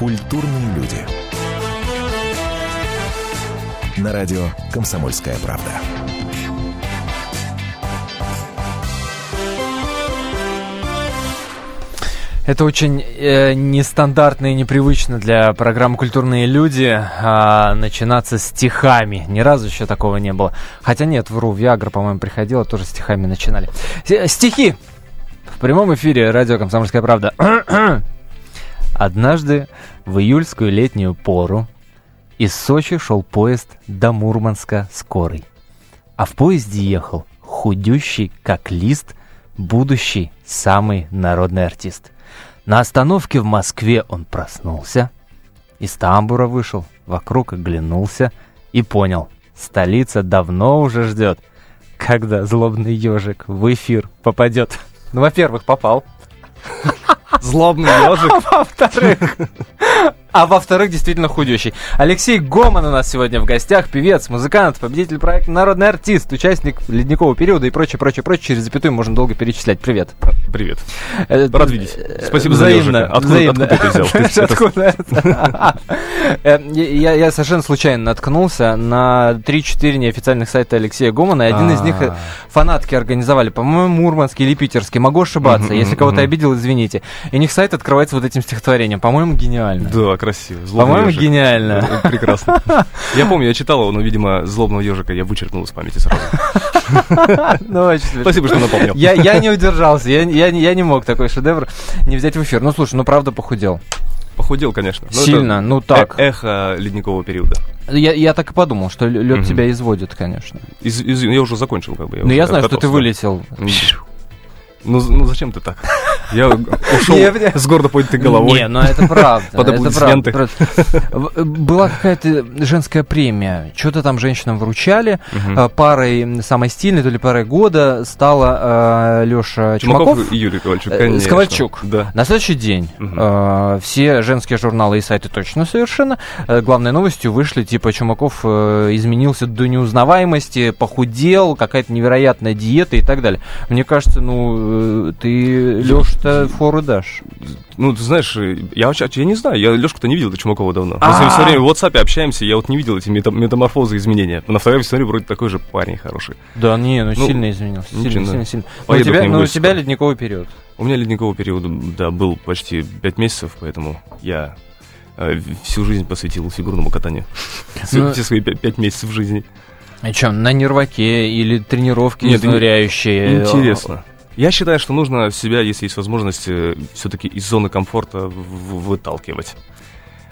Культурные люди. На радио «Комсомольская правда». Это очень э, нестандартно и непривычно для программы «Культурные люди» э, начинаться стихами. Ни разу еще такого не было. Хотя нет, вру, Виагра, по-моему, приходила, тоже стихами начинали. С стихи! В прямом эфире радио «Комсомольская правда». Однажды в июльскую летнюю пору из Сочи шел поезд до Мурманска скорый. А в поезде ехал худющий, как лист, будущий самый народный артист – на остановке в Москве он проснулся, из тамбура вышел, вокруг оглянулся и понял, столица давно уже ждет, когда злобный ежик в эфир попадет. Ну, во-первых, попал. Злобный ежик. А во-вторых, а во-вторых, действительно худющий. Алексей Гоман у нас сегодня в гостях, певец, музыкант, победитель проекта «Народный артист», участник ледникового периода и прочее, прочее, прочее. Через запятую можно долго перечислять. Привет. Привет. Э, Рад видеть. Спасибо взаимно, за взаимно. Откуда, откуда ты взял? Откуда э, я, я совершенно случайно наткнулся на 3-4 неофициальных сайта Алексея Гомана, и один из них э, фанатки организовали, по-моему, Мурманский или Питерский. Могу ошибаться. Если кого-то обидел, извините. И у них сайт открывается вот этим стихотворением. По-моему, гениально. Да, красиво. По-моему, гениально. Э, прекрасно. Я помню, я читал его, но, видимо, злобного ежика я вычеркнул из памяти сразу. Ну, Спасибо, что напомнил. Я не удержался, я не мог такой шедевр не взять в эфир. Ну, слушай, ну, правда, похудел. Похудел, конечно. Сильно, ну так. Э, эхо ледникового периода. Я, я так и подумал, что лед тебя изводит, конечно. Из, из, я уже закончил, как бы. Ну, я знаю, что ты вылетел. Ну, ну зачем ты так? Я ушел с гордо поднятой головой. Не, ну это правда. Под аплодисменты. Была какая-то женская премия. Что-то там женщинам вручали. Угу. Парой самой стильной, то ли парой года стала э, Леша Чумаков. И Юрий Ковальчук, э, конечно. Ковальчук. На следующий день э, все женские журналы и сайты точно совершенно. Э, главной новостью вышли, типа, Чумаков э, изменился до неузнаваемости, похудел, какая-то невероятная диета и так далее. Мне кажется, ну, ты, Леша, что фору дашь. Ну, ты знаешь, я вообще, я не знаю, я Лешку-то не видел до Чумакова давно. Мы с ним все время в WhatsApp общаемся, я вот не видел эти метаморфозы, изменения. На фотографии смотрю, вроде такой же парень хороший. Да, не, ну, ну сильно изменился. Сильно, сильно, сильно. Но у тебя, ну, у тебя ледниковый период. У меня ледниковый период, да, был почти 5 месяцев, поэтому я э, всю жизнь посвятил фигурному катанию. Ну, Все свои 5 месяцев жизни. А что, на нерваке или тренировки Нет, изнуряющие? Интересно. Я считаю, что нужно себя, если есть возможность, э, все-таки из зоны комфорта выталкивать.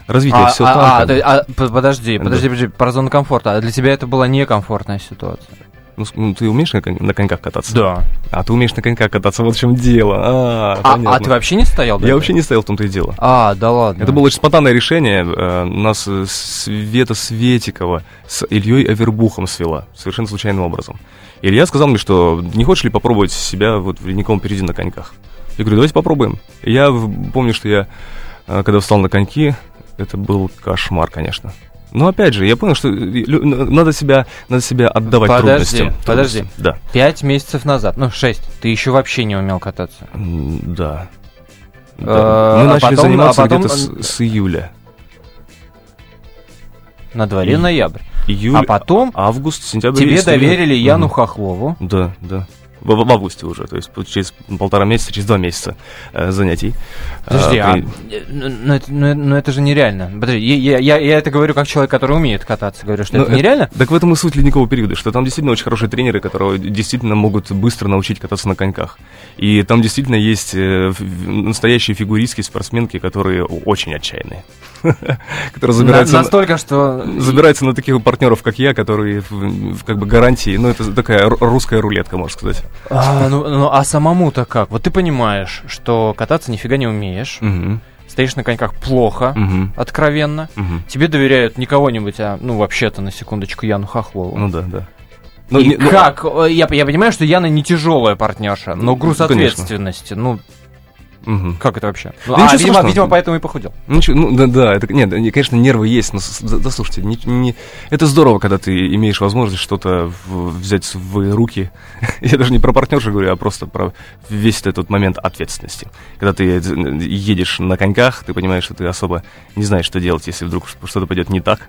Развитие а, все а, а, а, подожди, подожди, подожди, про зону комфорта. А для тебя это была некомфортная ситуация? Ну, ну ты умеешь на, на коньках кататься? Да. А ты умеешь на коньках кататься, вот в чем дело. А, а, а ты вообще не стоял? Я вообще не стоял, в том-то и дело. А, да ладно. Это было очень спонтанное решение. Э, нас Света Светикова с Ильей Авербухом свела. Совершенно случайным образом. Илья сказал мне, что не хочешь ли попробовать себя вот в ледниковом периоде на коньках? Я говорю, давайте попробуем. Я помню, что я, э, когда встал на коньки, это был кошмар, конечно. Но опять же, я понял, что надо себя, надо себя отдавать подожди, трудностям. Подожди, Да. Пять месяцев назад, ну шесть, ты еще вообще не умел кататься. Да. да. Мы а начали потом, заниматься а потом... где-то с, с июля. На дворе И... ноябрь. Июль, а потом август, сентябрь. Тебе доверили Яну угу. Хохлову. Да, да в, в августе уже, то есть через полтора месяца, через два месяца э, занятий. Подожди, а, а ну, ну, это, ну, ну это же нереально. Подожди, я, я, я это говорю как человек, который умеет кататься, говорю, что ну, это нереально. Это, так в этом и суть ледникового периода, что там действительно очень хорошие тренеры, которые действительно могут быстро научить кататься на коньках. И там действительно есть э, настоящие фигуристки, спортсменки, которые очень отчаянные. которые забираются... На, настолько, что... Забираются на таких партнеров, как я, которые как бы гарантии, ну это такая русская рулетка, можно сказать. А, ну, ну, а самому-то как? Вот ты понимаешь, что кататься нифига не умеешь. Угу. Стоишь на коньках плохо, угу. откровенно. Угу. Тебе доверяют не кого-нибудь, а, ну, вообще-то, на секундочку, Яну Хохлову. Ну да, да. Ну, и не, ну, как? Я, я понимаю, что Яна не тяжелая партнерша, но груз ответственности, ну, Мгм. Как это вообще? Ну, Да а, ничего видимо, страшного. видимо, поэтому и похудел. Ничего, ну да, да, это, нет, не- конечно, нервы есть, но да, слушайте, не- не- это здорово, когда ты имеешь возможность что-то взять в свои руки. Я даже не про партнершу говорю, а просто про весь этот момент ответственности. Когда ты э, едешь на коньках, ты понимаешь, что ты особо не знаешь, что делать, если вдруг что-то пойдет не так.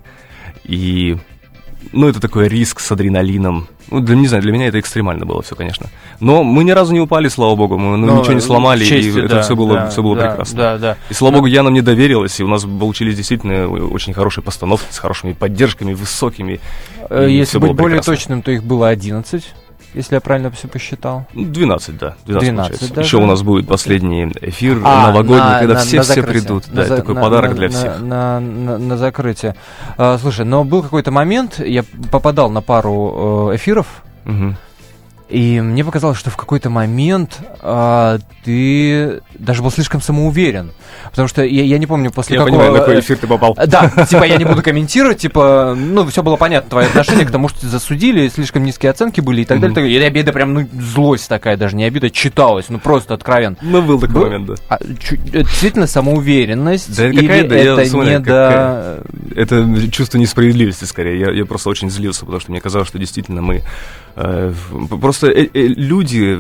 И ну, это такой риск с адреналином. Ну, для, не знаю, для меня это экстремально было все, конечно. Но мы ни разу не упали, слава богу, мы ну, Но, ничего не сломали, честью, и это да, все было, да, все было да, прекрасно. Да, да. И слава богу, Яна мне доверилась, и у нас получились действительно очень хорошие постановки с хорошими поддержками, высокими. Э, Если быть более прекрасно. точным, то их было 11, если я правильно все посчитал. Ну, 12, да. 12, 12 получается. даже? Еще у нас будет последний эфир А, новогодний, на- когда на- все на все придут. На Да, за- такой на- подарок на- для всех. На, на- на закрытие. А, слушай, но был какой-то момент, я попадал на пару э, эфиров, Мгм. И мне показалось, что в какой-то момент а, ты даже был слишком самоуверен. Потому что я, я не помню, после Я какого... понимаю, на какой э, эфир ты попал. Да, типа я не буду комментировать, типа, ну, все было понятно, твое отношение к тому, что засудили, слишком низкие оценки были и так далее. И обида прям, ну, злость такая даже, не обида, читалась, ну, просто откровенно. Ну, был такой момент, да. А, действительно самоуверенность? Да или какая, да, я это смотрю, не до... Это чувство несправедливости, скорее. Я, я просто очень злился, потому что мне казалось, что действительно мы... э, просто э, э, люди,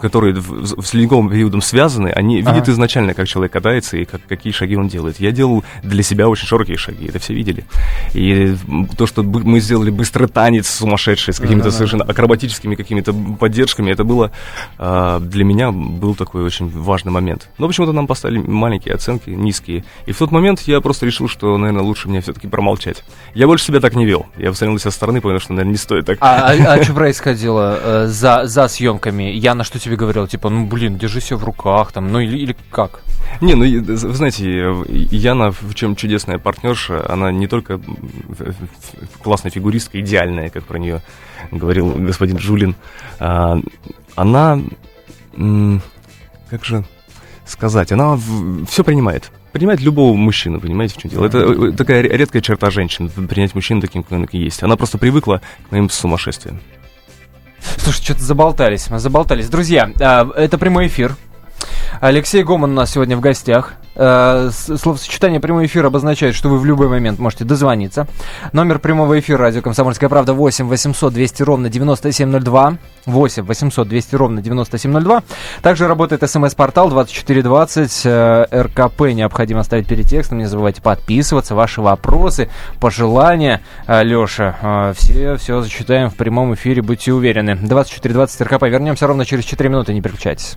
которые с ледниковым периодом связаны, они Ага. видят изначально, как человек катается и как, какие шаги он делает. Я делал для себя очень широкие шаги, это все видели. И то, что мы сделали быстрый танец сумасшедший с какими-то Ага. совершенно акробатическими какими-то поддержками, это было для меня был такой очень важный момент. Но почему-то нам поставили маленькие оценки, низкие. И в тот момент я просто решил, что, наверное, лучше мне все-таки промолчать. Я больше себя так не вел. Я посмотрел себя со стороны, понял, что, наверное, не стоит так. А, а- а что происходило э, за, за съемками? Яна что тебе говорила? Типа, ну, блин, держи себя в руках, там, ну, или, или как? Не, ну, и, вы знаете, э, Яна, в чем чудесная партнерша, она не только классная фигуристка, идеальная, как про нее говорил господин Жулин, а, она, как же сказать, она все принимает. Принимает любого мужчину, понимаете, в чем дело? Это э, такая ре- редкая черта женщин, принять мужчину таким, какой он есть. Она просто привыкла к моим сумасшествиям. Слушай, что-то заболтались, мы заболтались. Друзья, а, это прямой эфир. Алексей Гоман у нас сегодня в гостях. Э, Словосочетание прямой эфир обозначает, что вы в любой момент можете дозвониться. Номер прямого эфира радио «Комсомольская правда» 8 800 200 ровно 9702. 8 800 200 ровно 9702. Также работает смс-портал 2420. э, РКП необходимо ставить перед текстом. Не забывайте подписываться. Ваши вопросы, пожелания, э, Леша, все, все зачитаем в прямом эфире, будьте уверены. 2420 РКП. Вернемся ровно через 4 минуты, не переключайтесь.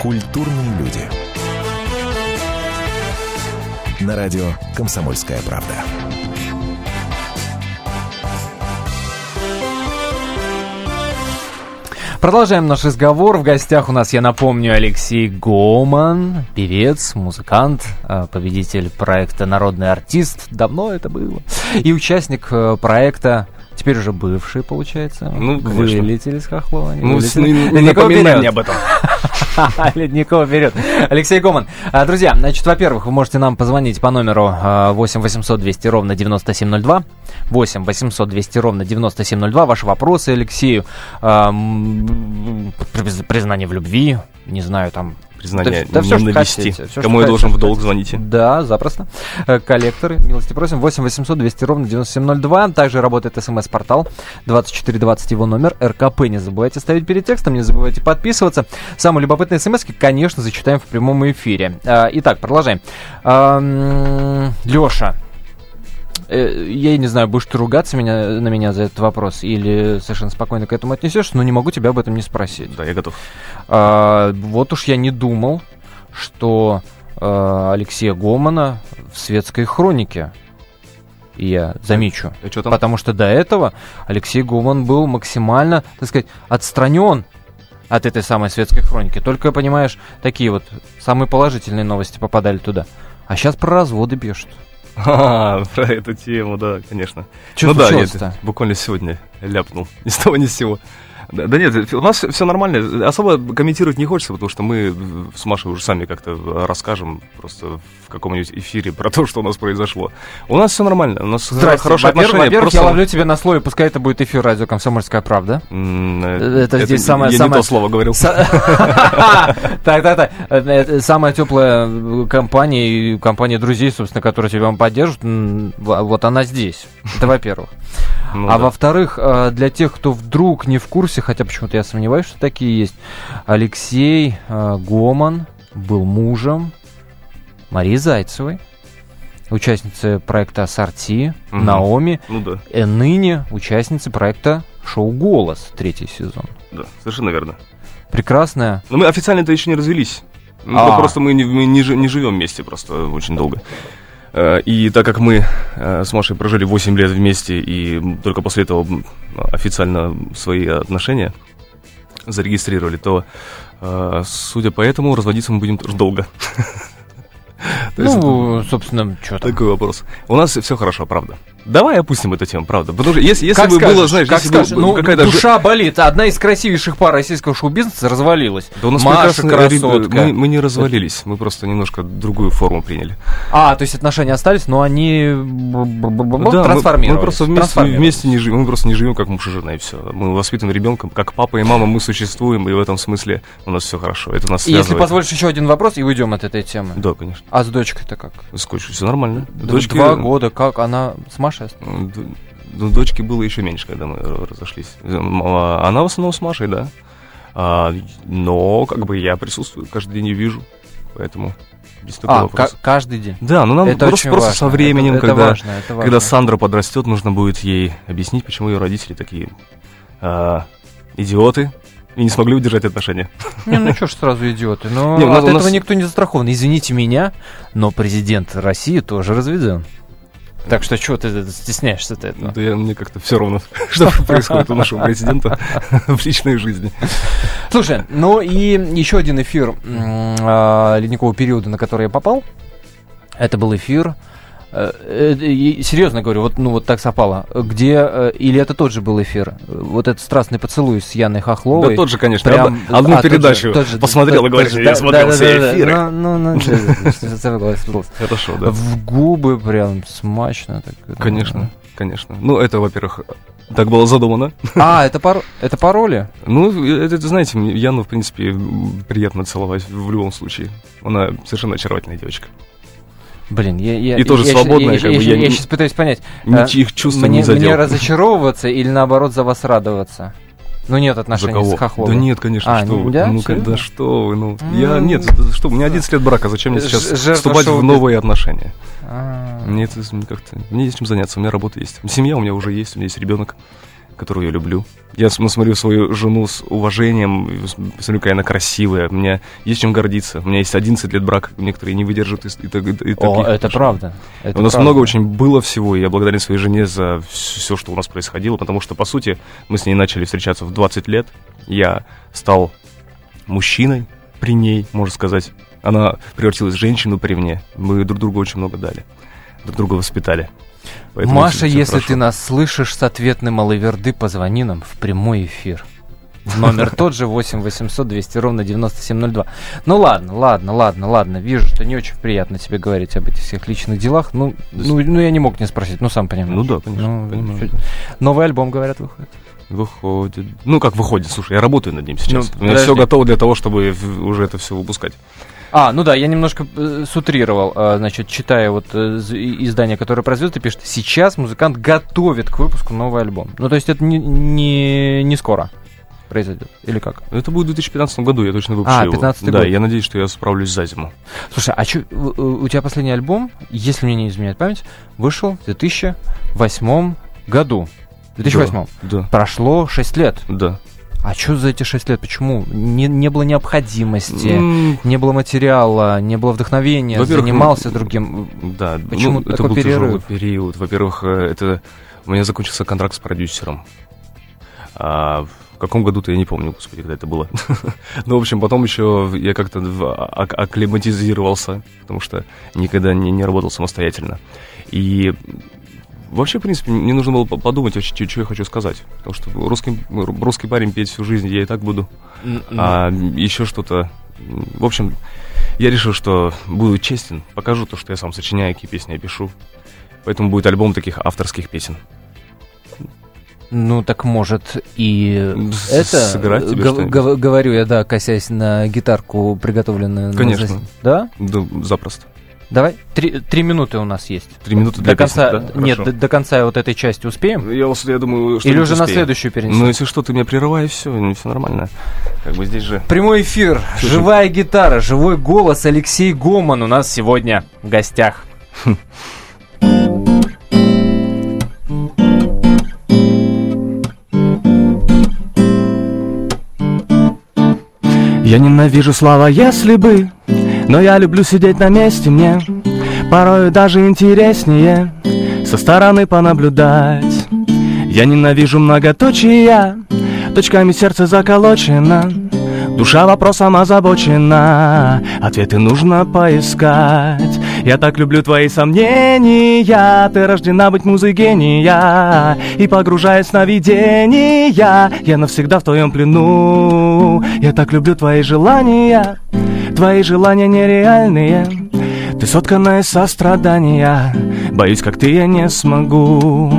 Культурные люди. На радио «Комсомольская правда». Продолжаем наш разговор. В гостях у нас, я напомню, Алексей Гоман, певец, музыкант, э, победитель проекта «Народный артист». Давно это было. И участник э, проекта, теперь уже бывший, получается. Ну, конечно. Вылетели с Хохлова. Ну, вылетели? не- не напоминай мне об этом. Ледниковый период. Алексей Гоман. А, Друзья, значит, во-первых, вы можете нам позвонить по номеру а, 8 800 200 ровно 9702. 8 800 200 ровно 9702. Ваши вопросы Алексею. Признание в любви. Не знаю, там... Признание Да что ненависти. всё, что Кому я должен в долг, звоните. Да, запросто. Э, Коллекторы, милости просим. 8 800 200 ровно 9702. Также работает смс-портал 2420 его номер. РКП не забывайте ставить перед текстом, не забывайте подписываться. Самые любопытные смс конечно, зачитаем в прямом эфире. А, Итак, продолжаем. Леша, э, я не знаю, будешь ты ругаться меня, на меня за этот вопрос или совершенно спокойно к этому отнесешься, но не могу тебя об этом не спросить. Да, я готов. А, вот уж я не думал, что а, Алексея Гомана в светской хронике я замечу. А что там? Потому что до этого Алексей Гоман был максимально, так сказать, отстранен от этой самой светской хроники. Только, понимаешь, такие вот самые положительные новости попадали туда. А сейчас про разводы пишут. А, про эту тему, да, конечно. Что ну да, я буквально сегодня ляпнул. Ни с того, ни с сего. Да, да нет, у нас все нормально. Особо комментировать не хочется, потому что мы с Машей уже сами как-то расскажем просто в каком-нибудь эфире про то, что у нас произошло. У нас все нормально, у нас Здрасте. хорошие Во-первых, отношения. во-первых, просто- я ловлю тебя на слове, пускай это будет эфир радио «Комсомольская правда». М, Это здесь самое- Я самое- не то слово говорил. Так, так, так. Это самая теплая компания и компания друзей, собственно, которая тебя во- вот она здесь. Это во-первых. Ну а да. во-вторых, э, для тех, кто вдруг не в курсе, хотя почему-то я сомневаюсь, что такие есть, Алексей э, Гоман был мужем Марии Зайцевой, участницы проекта «Ассорти», Мгм. Наоми, Ну да, и ныне участницы проекта «Шоу Голос», третий сезон. да, совершенно верно. Прекрасная. Но мы официально-то еще не развелись. Ну, А. Просто мы, не, мы не, не живем вместе просто очень долго. Э, И так как мы э, с Машей прожили 8 лет вместе и только после этого официально свои отношения зарегистрировали, то, э, судя по этому, разводиться мы будем тоже долго. Ну, собственно, что там. Такой вопрос. У нас все хорошо, правда. Давай опустим эту тему, правда. Потому что если, если как бы скажешь, было, знаешь, как если скажешь. бы ну, какая-то... душа болит. Одна из красивейших пар российского шоу-бизнеса развалилась. Да у нас Маша красотка. Мы, мы не развалились, мы просто немножко другую форму приняли. А, то есть отношения остались, но они Да, мы- трансформировались. Мы просто вместе, вместе не живем, мы просто не живем как муж и жена, и все. Мы воспитываем ребенком, как папа и мама, мы существуем, и в этом смысле у нас все хорошо. Это нас И Если связывает. позволишь еще один вопрос, и уйдем от этой темы. Да, конечно. А с дочкой-то как? Скотч, все нормально. Дочке- Два года, как? Она с Машей? Ост- Д- Ну, дочке было еще меньше, когда мы разошлись. А Она в основном с Машей, да. А, но как бы я присутствую, каждый день ее вижу. Поэтому без такого А, вопроса. ка- каждый день. Да, ну нам это просто, просто важно. со временем, это, когда, это важно, это важно. когда Сандра подрастет, нужно будет ей объяснить, почему ее родители такие а, идиоты и не смогли удержать отношения. Не, ну что ж сразу идиоты. Но Не, у нас- от у этого нас- никто не застрахован. Извините меня, но президент России тоже разведен. Так что чего ты стесняешься-то этого? Да я, мне как-то все равно, что происходит у нашего президента в личной жизни. Слушай, ну и еще один эфир а, ледникового периода, на который я попал. Это был эфир. Э, э, серьезно говорю, вот ну вот так совпало. Где э, или это тот же был эфир? Вот этот страстный поцелуй с Яной Хохловой. Да тот же, конечно. Прям- Од- Одну а, передачу тот же, посмотрел тот- и говорит, я да, смотрел да, все да, эфиры. Ну, ну, да. В губы прям смачно. так, ну, Конечно, конечно. Ну, это, во-первых, так было задумано. А, это, паро... это пароли? Ну, это, это, знаете, Яну, в принципе, приятно целовать в любом случае. Она совершенно очаровательная девочка. Блин, я, я, И тоже я, свободная, я, как я, бы, я, я не- сейчас пытаюсь понять, Ничьих чувств мне, не задел. мне разочаровываться или наоборот за вас радоваться? Ну нет За отношений кого? с Хохловой. Да нет, конечно, А, что не- вы. да? ну, Серьезно? да что вы, ну. Я, М. нет, что, у меня 11 лет брака, зачем мне сейчас жертва вступать в новые отношения? А, Мне это как-то, мне есть чем заняться, у меня работа есть. Семья у меня уже есть, у меня есть ребенок, которого я люблю. Я см- смотрю свою жену с уважением, и смотрю, какая она красивая, у меня есть чем гордиться. У меня есть 11 лет брака, некоторые не выдержат и, и, и таких О, это отношений. правда. это у нас правда. много очень было всего, и я благодарен своей жене за все, что у нас происходило, потому что, по сути, мы с ней начали встречаться в 20 лет. Я стал мужчиной при ней, можно сказать. Она превратилась в женщину при мне. Мы друг другу очень много дали. Друг друга воспитали. Поэтому Маша, если хорошо. ты нас слышишь с ответной маловерды, позвони нам в прямой эфир. Номер тот же 8 800 200 ровно 9702. Ну ладно, ладно, ладно, ладно. Вижу, что не очень приятно тебе говорить об этих всех личных делах. Ну, ну, ну я не мог не спросить, ну сам понимаешь. Ну да, конечно, Ну, понимаю. чуть- Новый альбом, говорят, выходит. Выходит. Ну, как выходит, слушай, я работаю над ним сейчас. Ну, У меня все готово для того, чтобы уже это все выпускать. А, ну да, я немножко э, сутрировал, э, значит, читая вот э, и- издание, которое произвел, ты пишет, сейчас музыкант готовит к выпуску новый альбом. Ну, то есть это не, не, не скоро произойдет, или как? Это будет в 2015 году, я точно выпущу А, его. 15-й Да, год. я надеюсь, что я справлюсь за зиму. Слушай, а чё, у, тебя последний альбом, если мне не изменяет память, вышел в 2008 году. В 2008. Да, Прошло 6 лет. да. А что за эти 6 лет? Почему? Не, не было необходимости, М, не было материала, не было вдохновения, Во-первых, занимался другим. Да, Почему ну, это был тяжелый перерыв? период. Во-первых, э, это у меня закончился контракт с продюсером. А, каком году-то я не помню, господи, когда это было. ну, в общем, потом еще я как-то а, акклиматизировался, потому что никогда не, не работал самостоятельно. И вообще, в принципе, мне нужно было подумать, что, что я хочу сказать. Потому что русский, русский парень петь всю жизнь я и так буду. А еще что-то... В общем, я решил, что буду честен, покажу то, что я сам сочиняю, какие песни я пишу. Поэтому будет альбом таких авторских песен. Ну, так может и это... Сыграть тебе г- г- Говорю я, да, косясь на гитарку, приготовленную... Конечно. На... Да? Да, запросто. Давай, три, три минуты у нас есть. Три минуты для до конца, песни, да? Нет, до, до конца вот этой части успеем? Я, я думаю, что Или уже успеем. на следующую перенесем? Ну, если что, ты меня прерываешь, все, все нормально. Как бы здесь же... Прямой эфир, Слушай. живая гитара, живой голос. Алексей Гоман у нас сегодня в гостях. Я ненавижу слова «если бы», но я люблю сидеть на месте мне Порою даже интереснее со стороны понаблюдать. Я ненавижу многоточия, точками сердце заколочено Душа вопросом озабочена, ответы нужно поискать. Я так люблю твои сомнения, ты рождена быть музой гения И погружаясь в сновидения, я навсегда в твоем плену. Я так люблю твои желания, твои желания нереальные. Ты сотканная сострадания Боюсь, как ты, я не смогу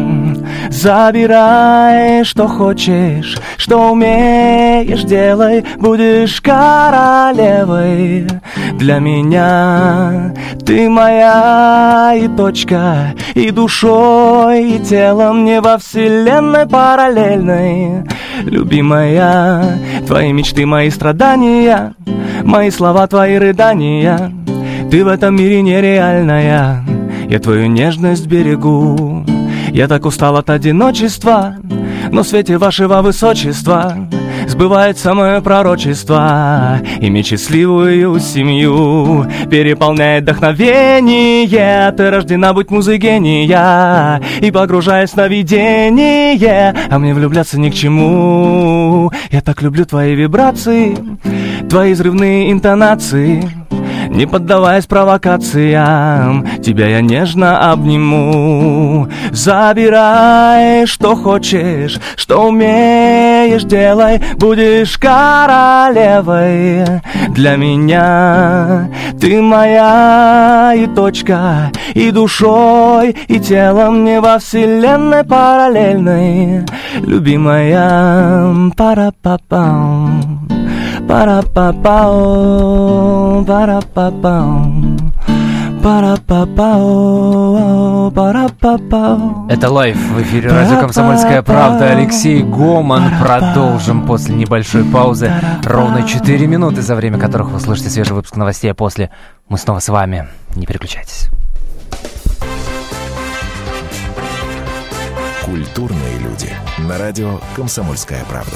Забирай, что хочешь Что умеешь, делай Будешь королевой. Для меня Ты моя и точка И душой, и телом Не во вселенной параллельной. Любимая Твои мечты, мои страдания Мои слова, твои рыдания. Ты в этом мире нереальная Я твою нежность берегу Я так устал от одиночества Но в свете вашего высочества Сбывается мое пророчество. Иметь счастливую семью Переполняет вдохновение. Ты рождена быть музой гения И погружаясь на видение А мне влюбляться ни к чему. Я так люблю твои вибрации Твои взрывные интонации не поддаваясь провокациям Тебя я нежно обниму. Забирай, что хочешь Что умеешь, делай Будешь королевой. Для меня Ты моя и точка И душой, и телом Не во вселенной параллельной. Любимая Пара-па-пам Пара-па-пау, пара-па-пау, пара-па-пау, пара-па-пау. Это live в эфире радио «Комсомольская правда». Алексей Гоман. Продолжим после небольшой паузы. Ровно 4 минуты, за время которых вы слышите свежий выпуск новостей, а после мы снова с вами. Не переключайтесь. Культурные люди. На радио «Комсомольская правда».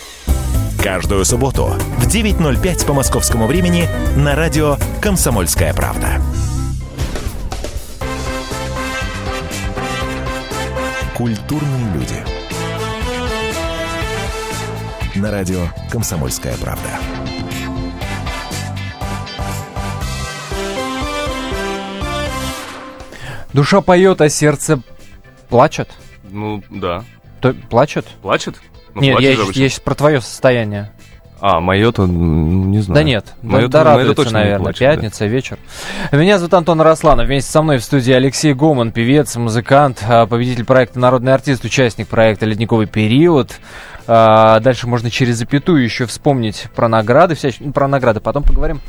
Каждую субботу в 9.05 по московскому времени на радио «Комсомольская правда». Культурные люди. На радио «Комсомольская правда». Душа поет, а сердце плачет? Ну, да. То, плачет? Плачет? Ну, Нет, я, я сейчас про твое состояние. А, мое-то, не знаю. Да нет, Моё-то- да, радуется, точно наверное, плачет, да. пятница, вечер. Меня зовут Антон Росланов, вместе со мной в студии Алексей Гоман, певец, музыкант, а, победитель проекта «Народный артист», участник проекта «Ледниковый период». А, Дальше можно через запятую еще вспомнить про награды, всяч... ну, про награды потом поговорим.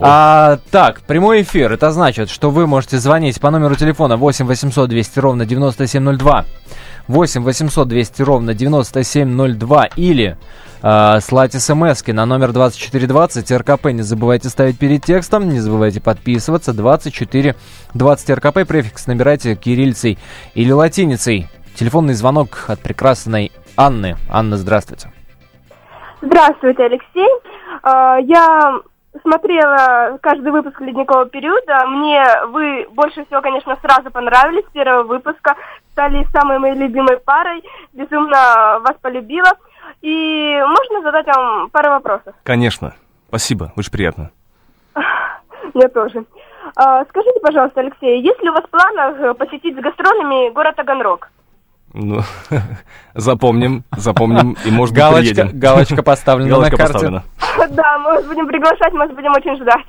А, так, прямой эфир, это значит, что вы можете звонить по номеру телефона 8 800 200 ровно 9702, 8 800 200 ровно 9702 или э, слать смс на номер 2420 РКП. Не забывайте ставить перед текстом, не забывайте подписываться. 2420 РКП, префикс набирайте кириллицей или латиницей. Телефонный звонок от прекрасной Анны. Анна, здравствуйте. Здравствуйте, Алексей. А, Я смотрела каждый выпуск «Ледникового периода». Мне вы больше всего, конечно, сразу понравились с первого выпуска. Стали самой моей любимой парой. Безумно вас полюбила. И можно задать вам пару вопросов? Конечно. Спасибо, очень приятно. Мне тоже. А, Скажите, пожалуйста, Алексей, есть ли у вас в планах э, посетить с гастролями город Таганрог? Ну, запомним, запомним, и, может быть, Галочка, приедем. галочка поставлена Галочка на карте. поставлена. Да, мы вас будем приглашать, мы вас будем очень ждать.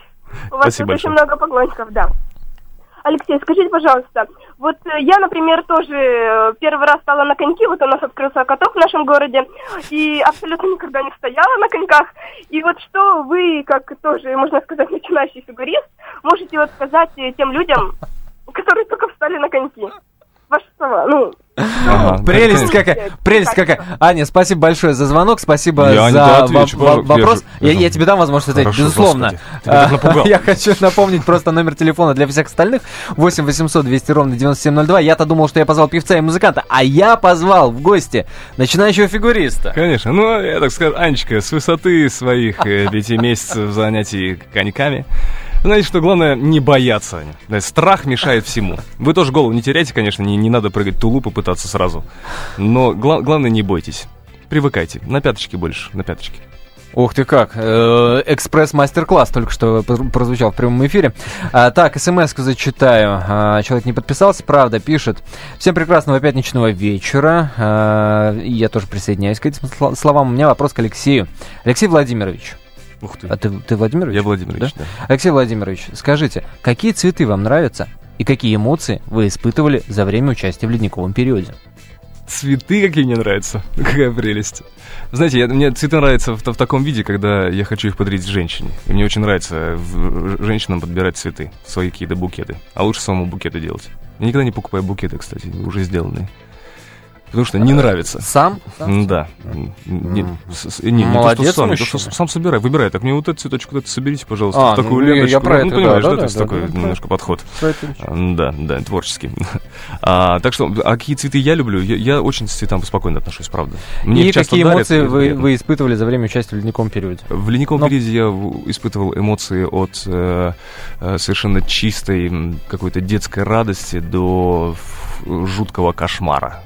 У вас Спасибо тут очень большое. много поклонников, да. Алексей, скажите, пожалуйста, вот э, я, например, тоже э, первый раз стала на коньки, вот у нас открылся каток в нашем городе, и абсолютно никогда не стояла на коньках. И вот что вы, как тоже, можно сказать, начинающий фигурист, можете вот сказать э, тем людям, которые только встали на коньки? Ваши слова, ну, Ага, Прелесть какая, прелесть какая. Аня, спасибо большое за звонок, спасибо Я за отвечу, вопрос. Я тебе дам возможность ответить, Хорошо, безусловно. А. Я хочу напомнить просто номер телефона для всех остальных. 8 800 200 ровно 9702. Я-то думал, что я позвал певца и музыканта, а я позвал в гости начинающего фигуриста. Конечно. Ну, я так скажу, Анечка, с высоты своих э, пяти месяцев занятий коньками, знаете, что главное не бояться. Страх мешает всему. Вы тоже голову не теряйте, конечно, не, не надо прыгать тулуп и пытаться сразу. Но гла- главное не бойтесь. Привыкайте. На пяточке больше, на пяточке. Ух ты как, э, экспресс-мастер-класс только что пр- прозвучал в прямом эфире. А, так, смс зачитаю. А, человек не подписался, правда, пишет. Всем прекрасного пятничного вечера. А, я тоже присоединяюсь к этим сл- словам. У меня вопрос к Алексею. Алексей Владимирович. Ух ты. А ты, ты Владимирович? Я Владимирович, да. Алексей Владимирович, скажите, какие цветы вам нравятся и какие эмоции вы испытывали за время участия в ледниковом периоде? Цветы какие мне нравятся. Какая прелесть. Знаете, я- мне цветы нравятся в, в таком виде, когда я хочу их подарить женщине. И мне очень нравится в- женщинам подбирать цветы, свои какие-то букеты. А лучше самому букеты делать. Я никогда не покупаю букеты, кстати, уже сделанные. Потому что не нравится. Сам? Да. Не, с- с- не, то, Молодец что сам, то, что сам собирай, выбирай. Так мне вот этот цветочек, вот соберите, пожалуйста, А, в такую ну, я- я ленточку. про ну, это, понимаешь, да, да, да, то есть да, такой да, да. немножко подход. Что это? А, Да, да, творческий. А, так что, а какие цветы я люблю? Я, я очень к цветам спокойно отношусь, правда. Мне и какие дарят, эмоции вы, вы испытывали за время участия в ледниковом периоде? В ледниковом Но- периоде я испытывал эмоции от э, э, совершенно чистой какой-то детской радости до жуткого кошмара.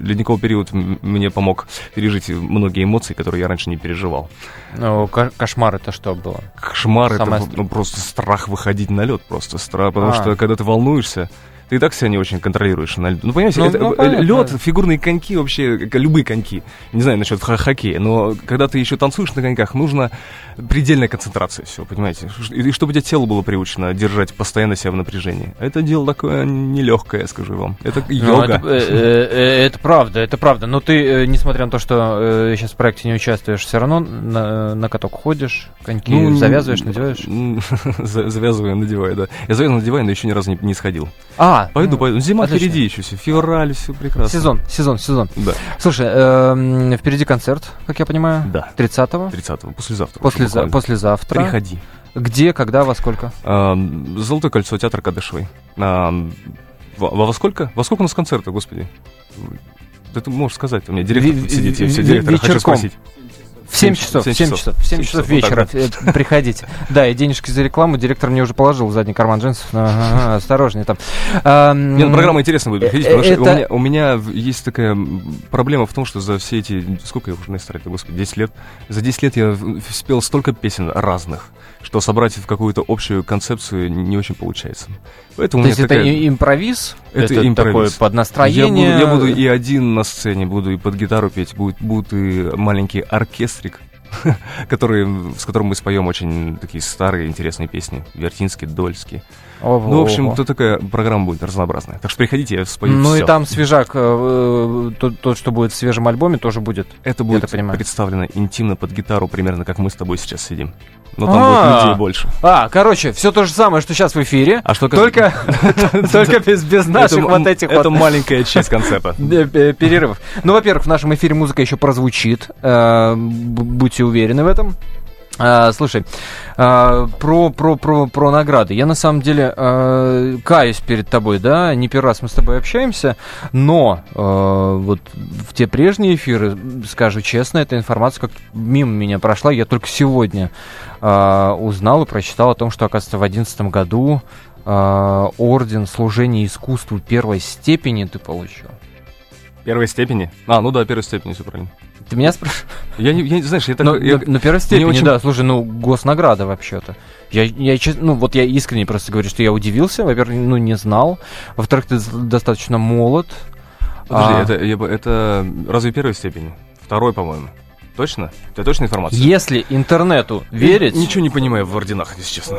Ледниковый период мне помог пережить многие эмоции, которые я раньше не переживал. Ну, ко- кошмар это что было? Кошмар это Самое вот, ну, просто страх выходить на лед, просто страх, потому А. что когда ты волнуешься, ты и так себя не очень контролируешь на льду. Ну, понимаете, Ну, это, ну, э, понятно. лед, фигурные коньки вообще, любые коньки. Не знаю насчет хо- хоккея, но когда ты еще танцуешь на коньках, нужно предельная концентрация всего, понимаете? Ш- И чтобы у тебя тело было приучено держать постоянно себя в напряжении. Это дело такое нелегкое, скажу вам. Это Ну, йога. это, э, э, это правда, это правда. Но ты, несмотря на то, что сейчас в проекте не участвуешь, все равно на, на каток ходишь, коньки Ну, завязываешь, надеваешь. Завязываю, надеваю, да. Я завязываю, надеваю, но еще ни разу не, не сходил. А, Пойду, ну, пойду. Зима отлично. впереди еще, все. февраль, все прекрасно. Сезон, сезон, сезон. Да, Слушай, эм, впереди концерт, как я понимаю. да. 30-го. 30-го, послезавтра. После, буквально. послезавтра. Приходи. Где, когда, во сколько? Ам, Золотое кольцо, театр Кадышевой. Ам, во, во сколько? Во сколько у нас концерта, господи? Да ты можешь сказать, у меня директор Ви- сидит, я все директора хочу спросить. В 7 Семь часов, часов, в 7 часов, в 7 семь часов часов, вот вечера так э, приходите. Да, и денежки за рекламу директор мне уже положил в задний карман джинсов. Ага, осторожнее там. Ам, Нет, ну, программа интересная будет. Приходите, э, потому что у меня, у меня есть такая проблема в том, что за все эти... Сколько я уже на эстраде, господи, 10 лет? За 10 лет я спел столько песен разных, что собрать в какую-то общую концепцию не очень получается. Поэтому То есть это такая... импровиз? Это такое импровиз. под Я настроение? буду, я буду и один на сцене, буду и под гитару петь, будет, будет и маленький оркестрик который, с которым мы споем очень такие старые интересные песни. Вертинский, Дольский. Ого. Ну, в общем, то такая программа будет разнообразная. Так что приходите, я спою Ну всё. и там свежак, э, э, тот, тот, что будет в свежем альбоме, тоже будет. Это будет представлено интимно под гитару, примерно как мы с тобой сейчас сидим. Но там А. будет людей больше. А, короче, все то же самое, что сейчас в эфире, А что только, только без, без наших Это- вот этих Это вот маленькая часть концепта. э, э, перерывов. Ну, во-первых, в нашем эфире музыка еще прозвучит, будьте уверены в этом. А, слушай, а, про, про, про, про награды. Я на самом деле э, каюсь перед тобой, да, не первый раз мы с тобой общаемся, но вот в те прежние эфиры, скажу честно, эта информация как мимо меня прошла. Я только сегодня узнал и прочитал о том, что, оказывается, в 2011 году орден служения искусству первой степени ты получил. Первой степени? А, ну да, первой степени, все правильно. Ты меня спрашиваешь? Я не, я знаешь, я так... Ну, я- на, на первой степени, очень- да, слушай, ну, госнаграда вообще-то. Я, я, ну, вот я искренне просто говорю, что я удивился, во-первых, ну, не знал, во-вторых, ты достаточно молод. Подожди, А, это, я это разве первой степени? Второй, по-моему. Точно? У тебя точная информация? Если интернету верить, Ничего не понимаю в орденах, если честно.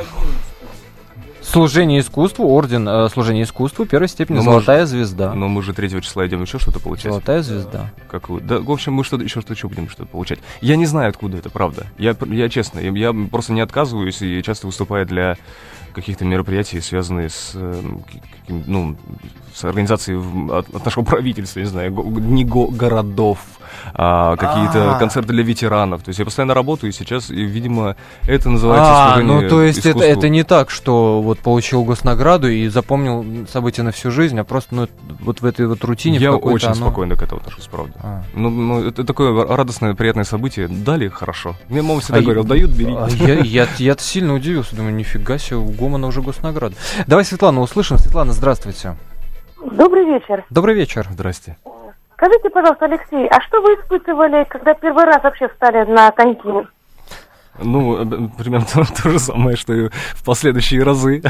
Служение искусству, орден э, служения искусству первой степени, Ну, золотая звезда. Но мы же 3 числа идем еще что-то получать. Золотая звезда. Какую? Да, в общем, мы что-то еще что еще будем что-то получать. Я не знаю, откуда это, правда. Я, я честно, я, я просто не отказываюсь и часто выступаю для каких-то мероприятий, связанных с, э, каким- ну, с организацией от, нашего правительства, не знаю, дни го- городов, а, какие-то А. концерты для ветеранов. То есть я постоянно работаю, и сейчас, и, видимо, это называется А, ну то есть это, искусству. это не так, что вот получил госнаграду и запомнил события на всю жизнь, а просто ну, вот в этой вот рутине Я очень оно- спокойно к этому отношусь, правда. А. Ну, ну, это такое радостное, приятное событие. Дали хорошо. Мне мама всегда А говорил, дают, бери. А я, я, я сильно удивился, думаю, нифига себе, у Гомона уже госнаграда. Давай Светлану услышим. Светлана, здравствуйте. Добрый вечер. Добрый вечер. Здрасте. Скажите, пожалуйста, Алексей, а что вы испытывали, когда первый раз вообще встали на коньки? Ну, э, примерно то, же самое, что и в последующие разы.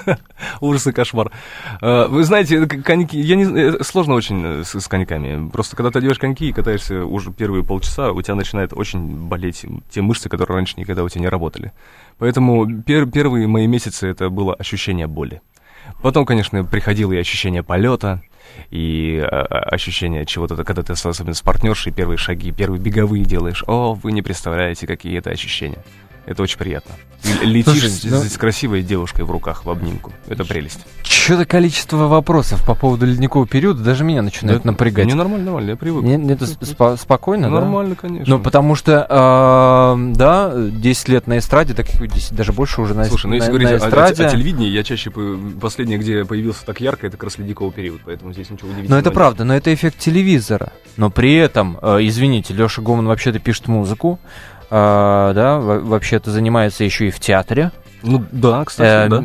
Ужас и кошмар. Э, Вы знаете, к- коньки, я не э, сложно очень э, с, с коньками. Просто когда ты одеваешь коньки и катаешься уже первые полчаса, у тебя начинает очень болеть те мышцы, которые раньше никогда у тебя не работали. Поэтому пер- первые мои месяцы это было ощущение боли. Потом, конечно, приходило и ощущение полета, и а, а, ощущение чего-то, когда ты особенно с партнершей первые шаги, первые беговые делаешь. О, вы не представляете, какие это ощущения. Это очень приятно. Летишь Слушай, с, ну- с красивой девушкой в руках в обнимку. Это прелесть. Что-то количество вопросов по поводу ледникового периода даже меня начинает Да, напрягать. Не, нормально, нормально, я привык. Не- это спо- спокойно, да? Нормально, конечно. Ну, потому что, э, да, 10 лет на эстраде, так и 10, даже больше уже на, Слушай, ну на, если на говорить о- о, эстраде. о телевидении, я чаще по- последнее, где появился так ярко, это как раз ледниковый период, поэтому здесь ничего удивительного. Но это правда, но это эффект телевизора. Но при этом, э, извините, Леша Гоман вообще-то пишет музыку, э, да, во- вообще-то занимается еще и в театре. Ну да, кстати, Э, да.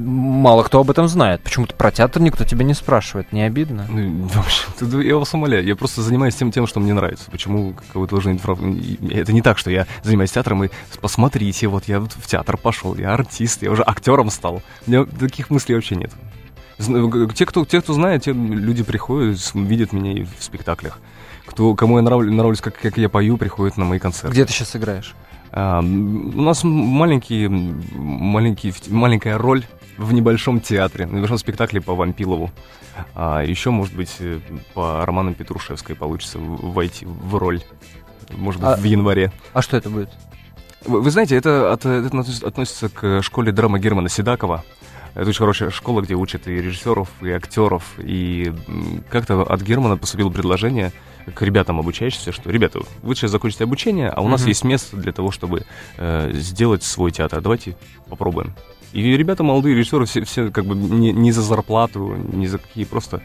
Мало кто об этом знает. Почему-то про театр никто тебя не спрашивает. Не обидно? Ну, в общем, я вас умоляю, я просто занимаюсь тем, тем, что мне нравится. Почему вы должны... Это не так, что я занимаюсь театром, и посмотрите, вот я в театр пошел, я артист, я уже актером стал. У меня таких мыслей вообще нет. Г- Те, кто, те, кто знает, те люди приходят, видят меня и в спектаклях. Кто, кому я нравлюсь, нравлюсь как, как я пою, приходят на мои концерты. Где ты сейчас играешь? А, у нас маленький, маленький, маленькая роль в небольшом театре, в небольшом спектакле по Вампилову. А еще, может быть, э, по романам Петрушевской получится войти в роль. Может быть, А- в январе. А что это будет? Вы, вы знаете, это, от- это относится- относится к школе драмы Германа Седакова. Это очень хорошая школа, где учат и режиссеров, и актеров. И как-то от Германа поступило предложение к ребятам обучающимся, что, ребята, вы сейчас закончите обучение, а у нас есть место для того, чтобы э, сделать свой театр. Давайте попробуем. И ребята, молодые режиссеры, все, все как бы не, не за зарплату, не за какие, просто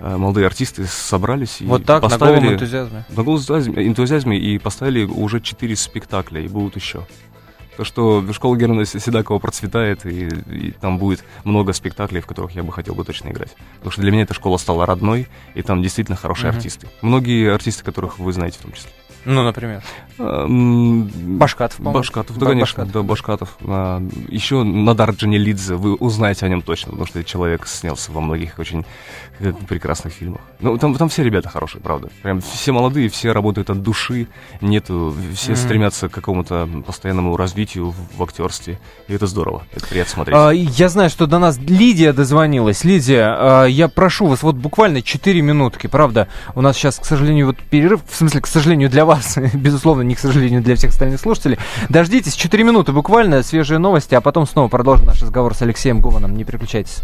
э, молодые артисты собрались и вот так, на поставили... голом энтузиазме. На голом энтузиазме и поставили уже четыре спектакля, и будут еще. То, что школа Германа Седакова процветает, и, и там будет много спектаклей, в которых я бы хотел бы точно играть. Потому что для меня эта школа стала родной, и там действительно хорошие Мгм. артисты. Многие артисты, которых вы знаете в том числе. Ну, например. Эм, Башкатов, по-моему. Башкатов, да, конечно, Башкатов. да, Башкатов. А, еще Надар Джанилидзе, вы узнаете о нем точно, потому что этот человек снялся во многих очень э, прекрасных фильмах. Ну, там, там все ребята хорошие, правда. Прям все молодые, все работают от души, нету, все Мгм. стремятся к какому-то постоянному развитию в, в актерстве, и это здорово, это приятно смотреть. А, Я знаю, что до нас Лидия дозвонилась. Лидия, а, я прошу вас, вот буквально 4 минутки, правда. У нас сейчас, к сожалению, вот перерыв, в смысле, к сожалению, для вас, безусловно, не к сожалению для всех остальных слушателей. Дождитесь, 4 минуты буквально, свежие новости, а потом снова продолжим наш разговор с Алексеем Гуманом. Не переключайтесь.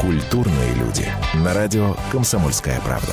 Культурные люди. На радио «Комсомольская правда».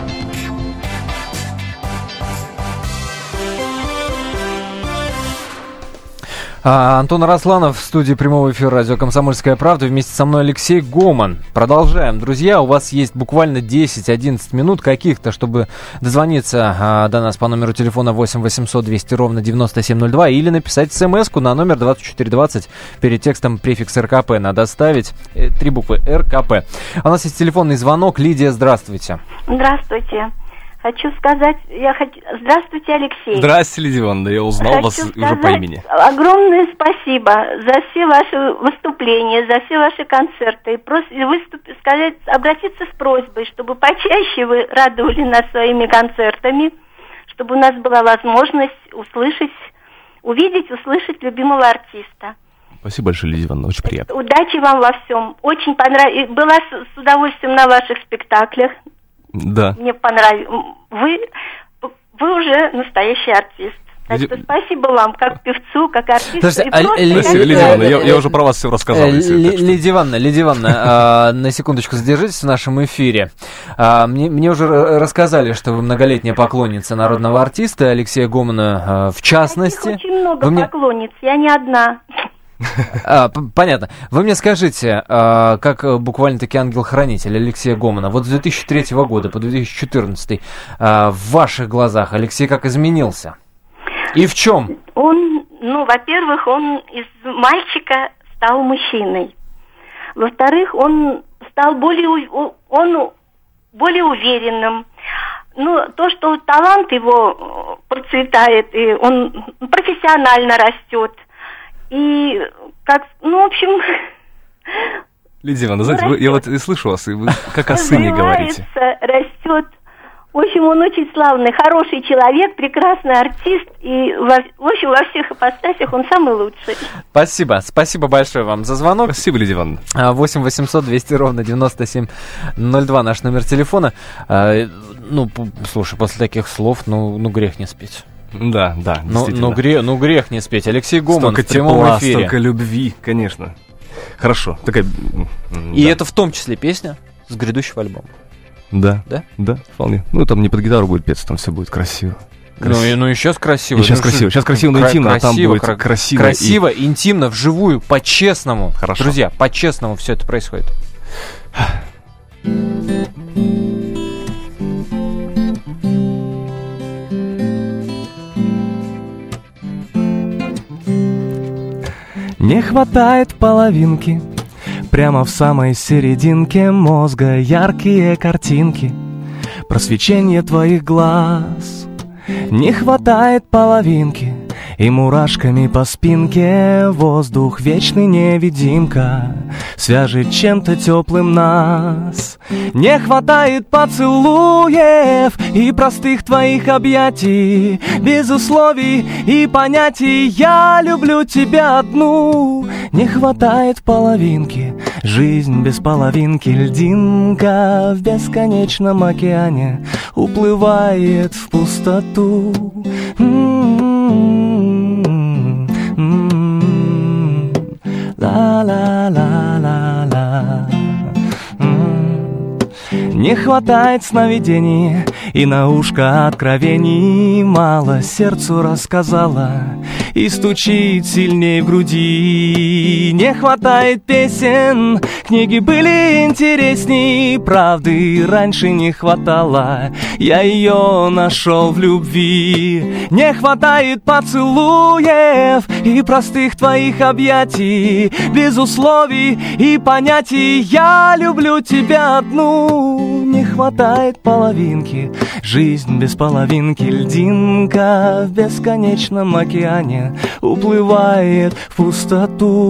А, Антон Росланов в студии прямого эфира радио «Комсомольская правда». Вместе со мной Алексей Гоман. Продолжаем. Друзья, у вас есть буквально 10-11 минут каких-то, чтобы дозвониться а, до нас по номеру телефона 8 800 200 ровно 9702 или написать смс на номер 2420. Перед текстом префикс РКП надо ставить э, три буквы РКП. У нас есть телефонный звонок. Лидия, здравствуйте. Здравствуйте. Хочу сказать, я хочу... Здравствуйте, Алексей. Здравствуйте, Лидия Ивановна, я узнал Хочу вас уже по имени. Огромное спасибо за все ваши выступления, за все ваши концерты. И просто выступ... сказать, обратиться с просьбой, чтобы почаще вы радовали нас своими концертами, чтобы у нас была возможность услышать, увидеть, услышать любимого артиста. Спасибо большое, Лидия Ивановна, очень приятно. Удачи вам во всем. Очень понравилось. Была с удовольствием на ваших спектаклях. Да. Мне понравилось. Вы, вы уже настоящий артист. Так что спасибо вам, как певцу, как артисту. Слушайте, и а просто как Лидия. Ивановна, я, я уже про вас все рассказал. Э, Ли- Лидия Ивановна, Лидия Ивановна, а, на секундочку задержитесь в нашем эфире. А, Мне, мне уже рассказали, что вы многолетняя поклонница народного артиста Алексея Гомана, а, в Таких частности. очень много Вы мне- поклонниц, я не одна. А, понятно. Вы мне скажите, а, как э, буквально-таки ангел-хранитель Алексея Гомана, вот с 2003 года по 2014 а, в ваших глазах Алексей как изменился? И в чем? Он, ну, во-первых, он из мальчика стал мужчиной. Во-вторых, он стал более, он более уверенным. Ну, то, что талант его э, процветает, и он профессионально растет. И как, ну, в общем, Лидия Ивановна, знаете, вы- я вот и слышу вас, и вы как о сыне говорите. развивается, растет. В общем, он очень славный, хороший человек, прекрасный артист. И, во, в общем, во всех ипостасях он самый лучший. Спасибо, спасибо большое вам за звонок. Спасибо, Лидия Ивановна. А, 8 800 200 ровно 9702 наш номер телефона. А, Ну, слушай, после таких слов, ну, ну грех не спеть. Да, да, Ну, действительно. ну, грех, ну грех не спеть. Алексей Гоман Столько в прямом тепла, эфире. столько любви, конечно. Хорошо, такая... И да. это в том числе песня с грядущего альбома. Да, Да? да, вполне. Ну, там не под гитару будет петься, там все будет красиво. Ну и, ну и сейчас красиво. И сейчас Ну, красиво. Сейчас красиво, но кра- интимно, а там красиво, будет кра- красиво и- Красиво, интимно, вживую, по-честному. Хорошо. Друзья, по-честному все это происходит. Не хватает половинки. Прямо в самой серединке мозга Яркие картинки. Про свечение твоих глаз. Не хватает половинки И мурашками по спинке Воздух вечный невидимка Свяжет чем-то теплым нас. Не хватает поцелуев И простых твоих объятий Без условий и понятий. Я люблю тебя одну. Не хватает половинки Жизнь без половинки. Льдинка в бесконечном океане Уплывает в пустоту. М-м-м, м-м. Ла-ла-ла Не хватает сновидений И на ушко откровений Мало сердцу рассказала И стучит сильнее в груди. Не хватает песен Книги были интересней Правды раньше не хватало. Я ее нашел в любви. Не хватает поцелуев И простых твоих объятий Без условий и понятий. Я люблю тебя одну Не хватает половинки. Жизнь без половинки Льдинка в бесконечном океане Уплывает в пустоту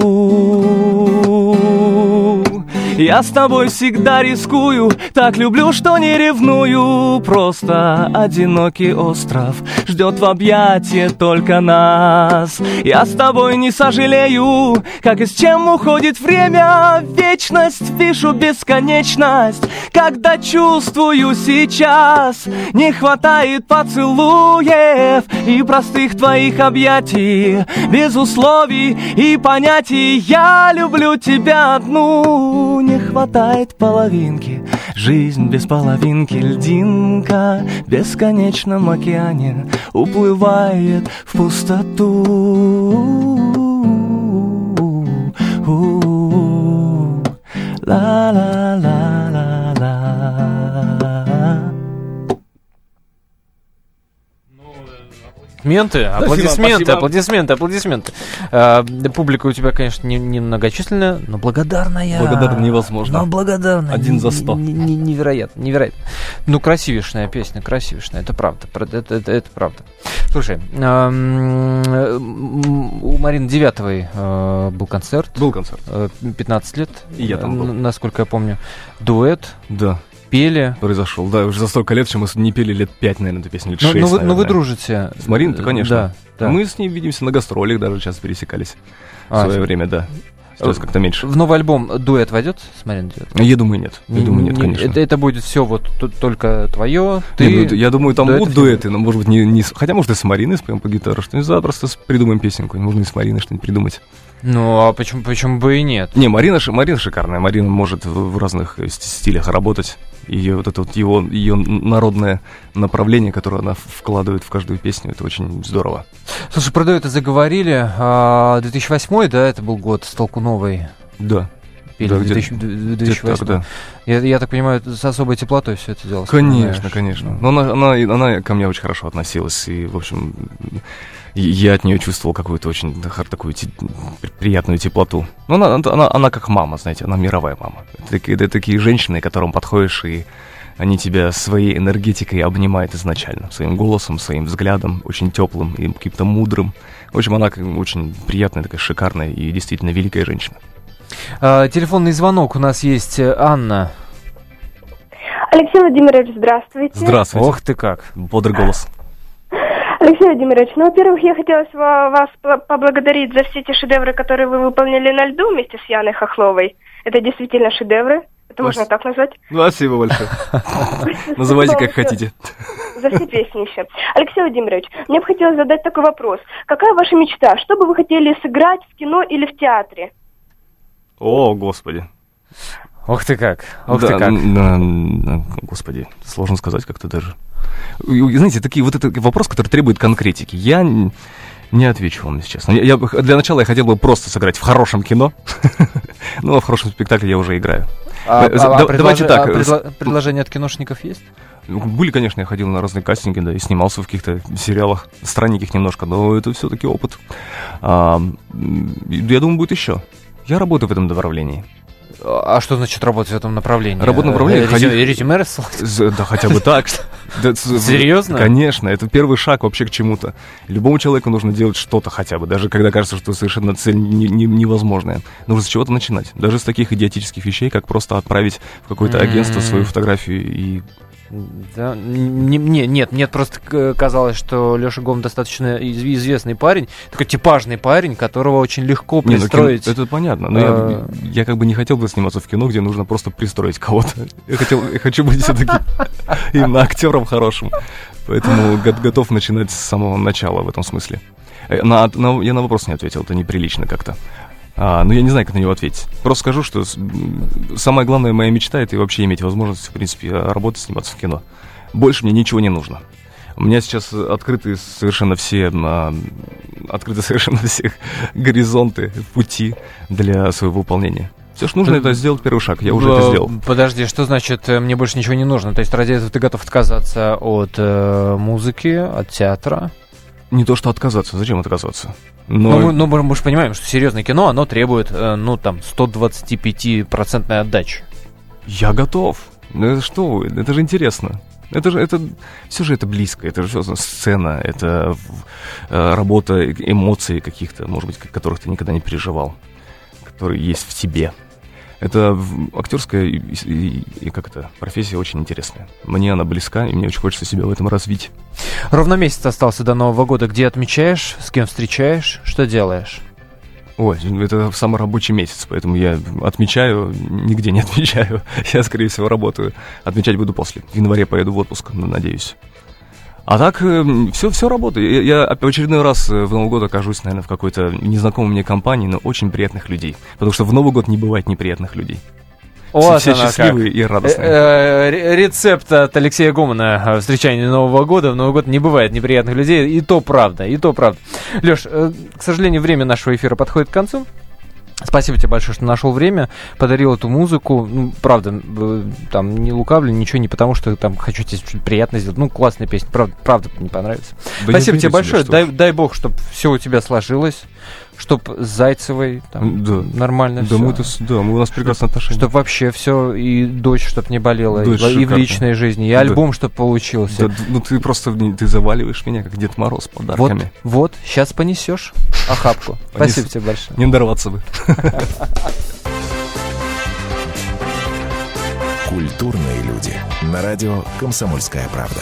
я с тобой всегда рискую, так люблю, что не ревную. Просто одинокий остров ждет в объятии только нас. Я с тобой не сожалею, как и с чем уходит время. Вечность пишу бесконечность, когда чувствую сейчас. Не хватает поцелуев и простых твоих объятий, без условий и понятий. Я люблю тебя одну не хватает половинки. Жизнь без половинки Льдинка в бесконечном океане Уплывает в пустоту. Ла-ла-ла-ла-ла Аплодисменты, аплодисменты, спасибо. аплодисменты, аплодисменты. А, публика у тебя, конечно, не, не многочисленная, но благодарная. Благодарна невозможно. Но благодарная. Один за сто. Невероятно, невероятно. Ну, красивейшая песня, красивейшая, это правда, пра- это, это, это правда. Слушай, у Марины Девятовой э, был концерт. Был концерт. э, 15 лет. И я там был. Насколько я помню. Дуэт, Да, пели. произошел. Да, уже за столько лет, чем мы не пели лет пять, наверное, эту песню, лет Ну, шесть, ну, вы, ну, вы наверное. дружите. С Мариной-то, Э, конечно. Да, да. Мы с ней видимся на гастролях, даже сейчас пересекались А, в свое время, да. Сейчас как-то меньше. В новый альбом дуэт войдет с Мариной? Я думаю, нет. Я думаю, нет, Не- конечно. Это, это будет все вот тут только твое. Ты... Не, ну, я думаю, там дуэты будут дуэты, но, может быть, не, не с- Хотя, может, и с Мариной споем по гитару, что-нибудь запросто придумаем песенку. Можно и с Мариной что-нибудь придумать. Ну, а почему, почему бы и нет? Не, Марина, Марина шикарная. Марина может в, разных э, ст- стилях работать. Ее вот это вот его, ее народное направление, которое она вкладывает в каждую песню, это очень здорово. Слушай, про дуэты заговорили. А, 2008, да, это был год с Толкуновой. Да. Пели Да, где-то- 2000 где-то 2008. так, да. Я, я так понимаю, с особой теплотой все это делалось. Конечно, понимаешь? конечно. Но она, она, она ко мне очень хорошо относилась. И, в общем, я от нее чувствовал какую-то очень такую те- приятную теплоту. Но она, она, она как мама, знаете, она мировая мама. Это такие, это такие женщины, к которым подходишь, и они тебя своей энергетикой обнимают изначально. Своим голосом, своим взглядом, очень теплым и каким-то мудрым. В общем, она как- очень приятная, такая шикарная и действительно великая женщина. А, телефонный звонок у нас есть. э, Анна. Алексей Владимирович, здравствуйте. Здравствуйте. Ох ты как. Бодрый голос. Алексей Владимирович, ну, во-первых, я хотела вас по- поблагодарить за все те шедевры, которые вы выполнили на льду вместе с Яной Хохловой. Это действительно шедевры. Это можно так назвать. Спасибо большое. Называйте как хотите. За все песни еще. Алексей Владимирович, мне бы хотелось задать такой вопрос. Какая ваша мечта? Что бы вы хотели сыграть в кино или в театре? О, господи. Ох ты как. Ох да, ты как. н- н- господи, сложно сказать как-то даже. Знаете, такие вот это вопрос, который требует конкретики. Я не отвечу вам, если честно. Я, для начала я хотел бы просто сыграть в хорошем кино. Ну, а в хорошем спектакле я уже играю. А, Э, а- а да- давайте так, а э, предло- предложения от киношников есть? Ну, Были, конечно, я ходил на разные кастинги, да, и снимался в каких-то сериалах, странненьких немножко, но это все-таки опыт. А, я думаю, будет еще. Я работаю в этом направлении. А что значит работать в этом направлении? Работа в направлении Э, ходить- резю- резюме рассылать? Да хотя бы так. Серьезно? Конечно, это первый шаг вообще к чему-то. Любому человеку нужно делать что-то хотя бы, даже когда кажется, что совершенно цель не- не- невозможная. Нужно с чего-то начинать. Даже с таких идиотических вещей, как просто отправить в какое-то агентство М. свою фотографию и... Да, не, не- нет, нет, просто казалось, что Леша Гом достаточно из- известный парень, такой типажный парень, которого очень легко Не, ну, кино- пристроить. это понятно, но я, э, я как бы не хотел бы сниматься в кино, где нужно просто пристроить кого-то. Я, хотел, я хочу быть все-таки именно актером хорошим. Поэтому го- готов начинать с самого начала в этом смысле. Э, На, на- я на вопрос не ответил, это неприлично как-то. А, ну, я не знаю, как на него ответить. Просто скажу, что самая главная моя мечта — это вообще иметь возможность, в принципе, работать, сниматься в кино. Больше мне ничего не нужно. У меня сейчас открыты совершенно все, а, открыты совершенно все горизонты, пути для своего выполнения. Все, что нужно, Ты- это сделать первый шаг. Я уже это Э, сделал. Подожди, что значит э, мне больше ничего не нужно? То есть ради этого ты готов отказаться от э, музыки, от театра? Не то, что отказаться. Зачем отказываться? Ну, Но мы, ну, мы же понимаем, что серьезное кино, оно требует, э, ну, там, 125% отдачи. я готов. Ну это что вы? Это же интересно. Это же, это, все же это близко, это же всё сцена, это э, работа э- эмоций каких-то, может быть, которых ты никогда не переживал, которые есть в тебе. Это актерская и, и- и как это, профессия очень интересная. Мне она близка, и мне очень хочется себя в этом развить. Ровно месяц остался до Нового года. Где отмечаешь, с кем встречаешь, что делаешь? Ой, это самый рабочий месяц, поэтому я отмечаю, нигде не отмечаю. Я, скорее всего, работаю. Отмечать буду после. В январе поеду в отпуск, надеюсь. А так, все, все работает. Я, я в очередной раз э, в Новый год окажусь, наверное, в какой-то незнакомой мне компании, но очень приятных людей. Потому что в Новый год не бывает неприятных людей. Все, все оно как. счастливые и радостные. Э, э, ре- Рецепт от Алексея Гомана встречания Нового года. В Новый год не бывает неприятных людей. И то правда, и то правда. Леш, к сожалению, время нашего эфира подходит к концу. Спасибо тебе большое, что нашел время, подарил эту музыку. Ну, правда, там не лукавлю, ничего не потому, что там хочу тебе что-то приятное сделать. Ну, классная песня, правда, правда не понравится. Да Спасибо тебе большое. дай, дай бог, чтобы все у тебя сложилось, чтобы с Зайцевой там, Да. нормально Да, все. мы, это с- да, мы у нас прекрасные отношения. Чтобы вообще все, и дочь, чтобы не болела, и Дочь в- и, в личной жизни, и Да. альбом, чтобы получился. Да, ну ты просто ты заваливаешь меня, как Дед Мороз, вот, подарками. вот, сейчас понесешь охапку. Понесу. Спасибо тебе большое. Не надорваться бы. Культурные люди. На радио «Комсомольская правда».